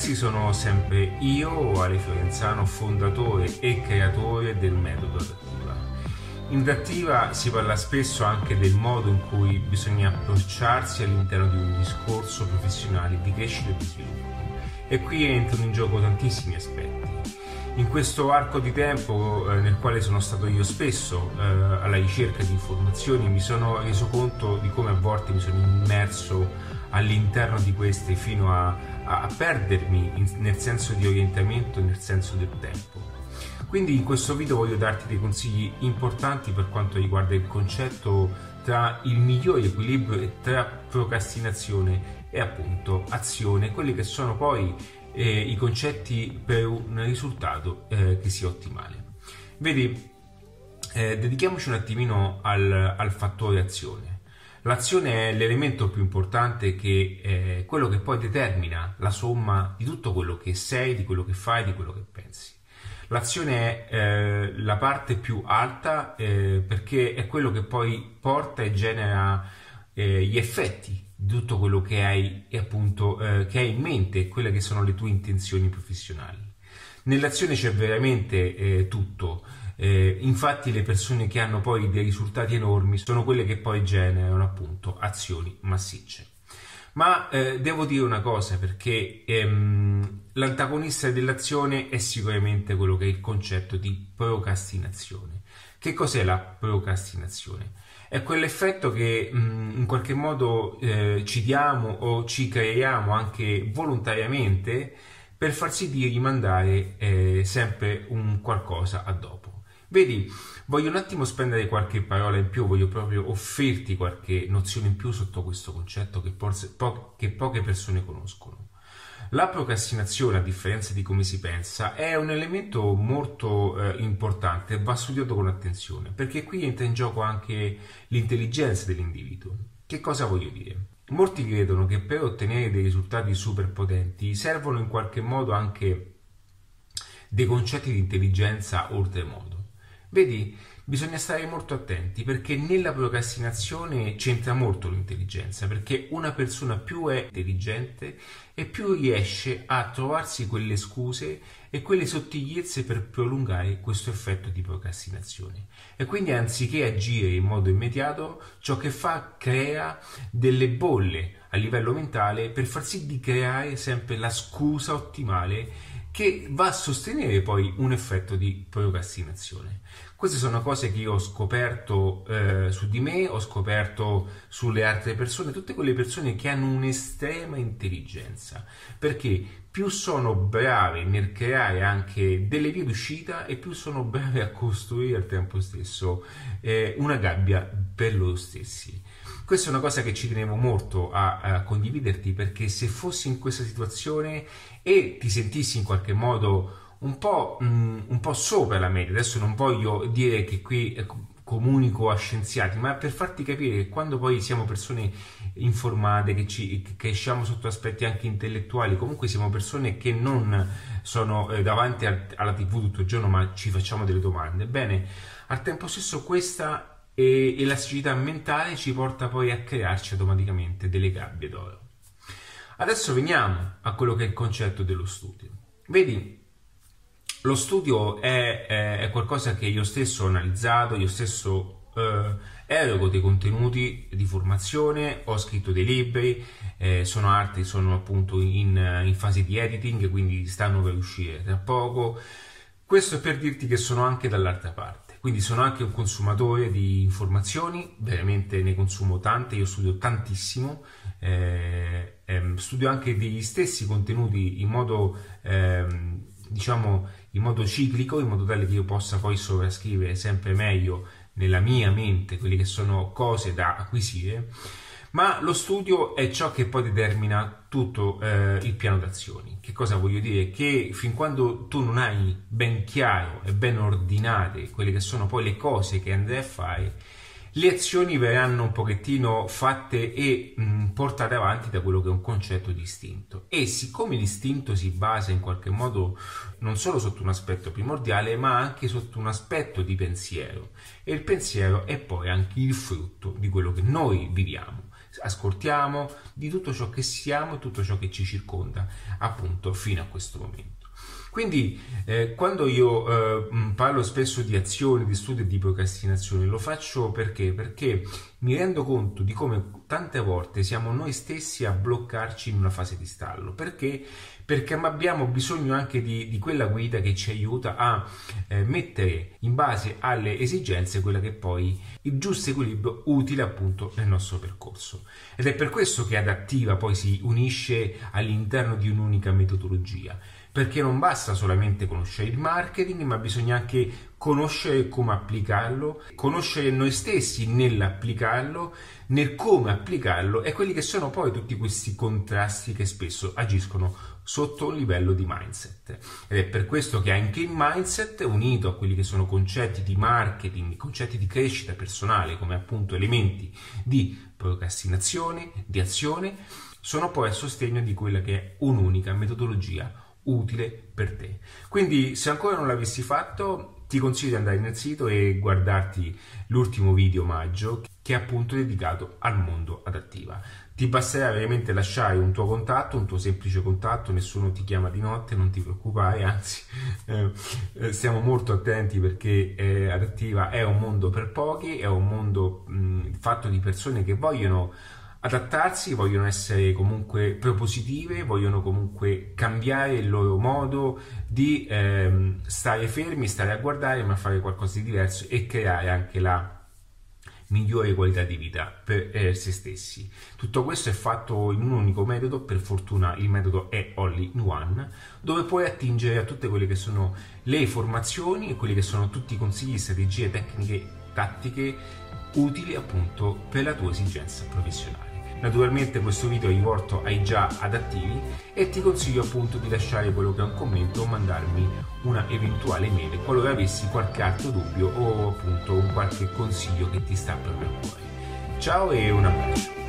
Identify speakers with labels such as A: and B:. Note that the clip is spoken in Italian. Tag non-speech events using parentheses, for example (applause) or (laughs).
A: Ragazzi, sono sempre io, Ale Fiorenzano, fondatore e creatore del metodo Adattiva. In Adattiva si parla spesso anche del modo in cui bisogna approcciarsi all'interno di un discorso professionale di crescita e di sviluppo. E qui entrano in gioco tantissimi aspetti. In questo arco di tempo eh, nel quale sono stato io spesso eh, alla ricerca di informazioni mi sono reso conto di come a volte mi sono immerso all'interno di queste fino a, a perdermi in, nel senso di orientamento nel senso del tempo. Quindi in questo video voglio darti dei consigli importanti per quanto riguarda il concetto tra il migliore equilibrio tra procrastinazione e appunto azione, quelli che sono poi eh, i concetti per un risultato eh, che sia ottimale. Vedi, eh, dedichiamoci un attimino al, al fattore azione. L'azione è l'elemento più importante che è quello che poi determina la somma di tutto quello che sei, di quello che fai, di quello che pensi. L'azione è eh, la parte più alta eh, perché è quello che poi porta e genera eh, gli effetti di tutto quello che hai e appunto eh, che hai in mente, quelle che sono le tue intenzioni professionali. Nell'azione c'è veramente eh, tutto eh, infatti le persone che hanno poi dei risultati enormi sono quelle che poi generano appunto azioni massicce. Ma eh, devo dire una cosa perché ehm, l'antagonista dell'azione è sicuramente quello che è il concetto di procrastinazione. Che cos'è la procrastinazione? È quell'effetto che mh, mm, in qualche modo eh, ci diamo o ci creiamo anche volontariamente per far sì di rimandare eh, sempre un qualcosa a dopo. Vedi, voglio un attimo spendere qualche parola in più, voglio proprio offrirti qualche nozione in più sotto questo concetto che, forse, po- che poche persone conoscono. La procrastinazione, a differenza di come si pensa, è un elemento molto eh, importante e va studiato con attenzione, perché qui entra in gioco anche l'intelligenza dell'individuo. Che cosa voglio dire? Molti credono che per ottenere dei risultati super potenti servono in qualche modo anche dei concetti di intelligenza oltremodo. Vedi, bisogna stare molto attenti perché nella procrastinazione c'entra molto l'intelligenza, perché una persona più è intelligente e più riesce a trovarsi quelle scuse e quelle sottigliezze per prolungare questo effetto di procrastinazione. E quindi anziché agire in modo immediato, ciò che fa crea delle bolle a livello mentale per far sì di creare sempre la scusa ottimale che va a sostenere poi un effetto di procrastinazione. Queste sono cose che io ho scoperto eh, su di me, ho scoperto sulle altre persone, tutte quelle persone che hanno un'estrema intelligenza, perché più sono brave nel creare anche delle vie d'uscita e più sono brave a costruire al tempo stesso eh, una gabbia per loro stessi. Questa è una cosa che ci tenevo molto a, a condividerti perché se fossi in questa situazione e ti sentissi in qualche modo un po', mh, mm, un po', sopra la media, adesso non voglio dire che qui eh, comunico a scienziati, ma per farti capire che quando poi siamo persone informate, che, ci, che esciamo sotto aspetti anche intellettuali, comunque siamo persone che non sono eh, davanti al, alla tv tutto il giorno, ma ci facciamo delle domande. Bene, al tempo stesso questa e elasticità mentale ci porta poi a crearci automaticamente delle gabbie d'oro. Adesso veniamo a quello che è il concetto dello studio. Vedi, lo studio è, è, qualcosa che io stesso ho analizzato, io stesso eh, erogo dei contenuti di formazione, ho scritto dei libri, eh, sono arti, sono appunto in, in fase di editing, quindi stanno per uscire tra poco. Questo è per dirti che sono anche dall'altra parte quindi sono anche un consumatore di informazioni, veramente ne consumo tante, io studio tantissimo, eh, ehm, studio anche degli stessi contenuti in modo, ehm, diciamo, in modo ciclico, in modo tale che io possa poi sovrascrivere sempre meglio nella mia mente quelle che sono cose da acquisire ma lo studio è ciò che poi determina tutto eh, il piano d'azioni. Che cosa voglio dire? Che fin quando tu non hai ben chiaro e ben ordinate quelle che sono poi le cose che andrai a fare, le azioni verranno un pochettino fatte e mh, portate avanti da quello che è un concetto di istinto. E siccome l'istinto si basa in qualche modo non solo sotto un aspetto primordiale, ma anche sotto un aspetto di pensiero, e il pensiero è poi anche il frutto di quello che noi viviamo ascoltiamo, di tutto ciò che siamo e tutto ciò che ci circonda, appunto, fino a questo momento. Quindi eh, quando io eh, parlo spesso di azioni, di studio e di procrastinazione, lo faccio perché? Perché mi rendo conto di come tante volte siamo noi stessi a bloccarci in una fase di stallo. Perché? Perché abbiamo bisogno anche di, di quella guida che ci aiuta a eh, mettere in base alle esigenze quella che poi il giusto equilibrio utile appunto nel nostro percorso. Ed è per questo che Adattiva poi si unisce all'interno di un'unica metodologia perché non basta solamente conoscere il marketing, ma bisogna anche conoscere come applicarlo, conoscere noi stessi nell'applicarlo, nel come applicarlo e quelli che sono poi tutti questi contrasti che spesso agiscono sotto un livello di mindset. Ed è per questo che anche il mindset, unito a quelli che sono concetti di marketing, concetti di crescita personale, come appunto elementi di procrastinazione, di azione, sono poi a sostegno di quella che è un'unica metodologia utile per te. Quindi se ancora non l'avessi fatto ti consiglio di andare nel sito e guardarti l'ultimo video maggio che è appunto dedicato al mondo adattiva. Ti basterà veramente lasciare un tuo contatto, un tuo semplice contatto, nessuno ti chiama di notte, non ti preoccupare, (laughs) anzi eh, eh stiamo molto attenti perché eh, adattiva è un mondo per pochi, è un mondo mh, fatto di persone che vogliono adattarsi, vogliono essere comunque propositive, vogliono comunque cambiare il loro modo di ehm, stare fermi, stare a guardare, ma fare qualcosa di diverso e creare anche la migliore qualità di vita per eh, se stessi. Tutto questo è fatto in un unico metodo, per fortuna il metodo è All in One, dove puoi attingere a tutte quelle che sono le formazioni e quelli che sono tutti i consigli, strategie, tecniche, tattiche utili appunto per la tua esigenza professionale. Naturalmente questo video è rivolto ai già adattivi e ti consiglio appunto di lasciare quello che è un commento o mandarmi una eventuale mail qualora avessi qualche altro dubbio o appunto un qualche consiglio che ti sta proprio a cuore. Ciao e un abbraccio.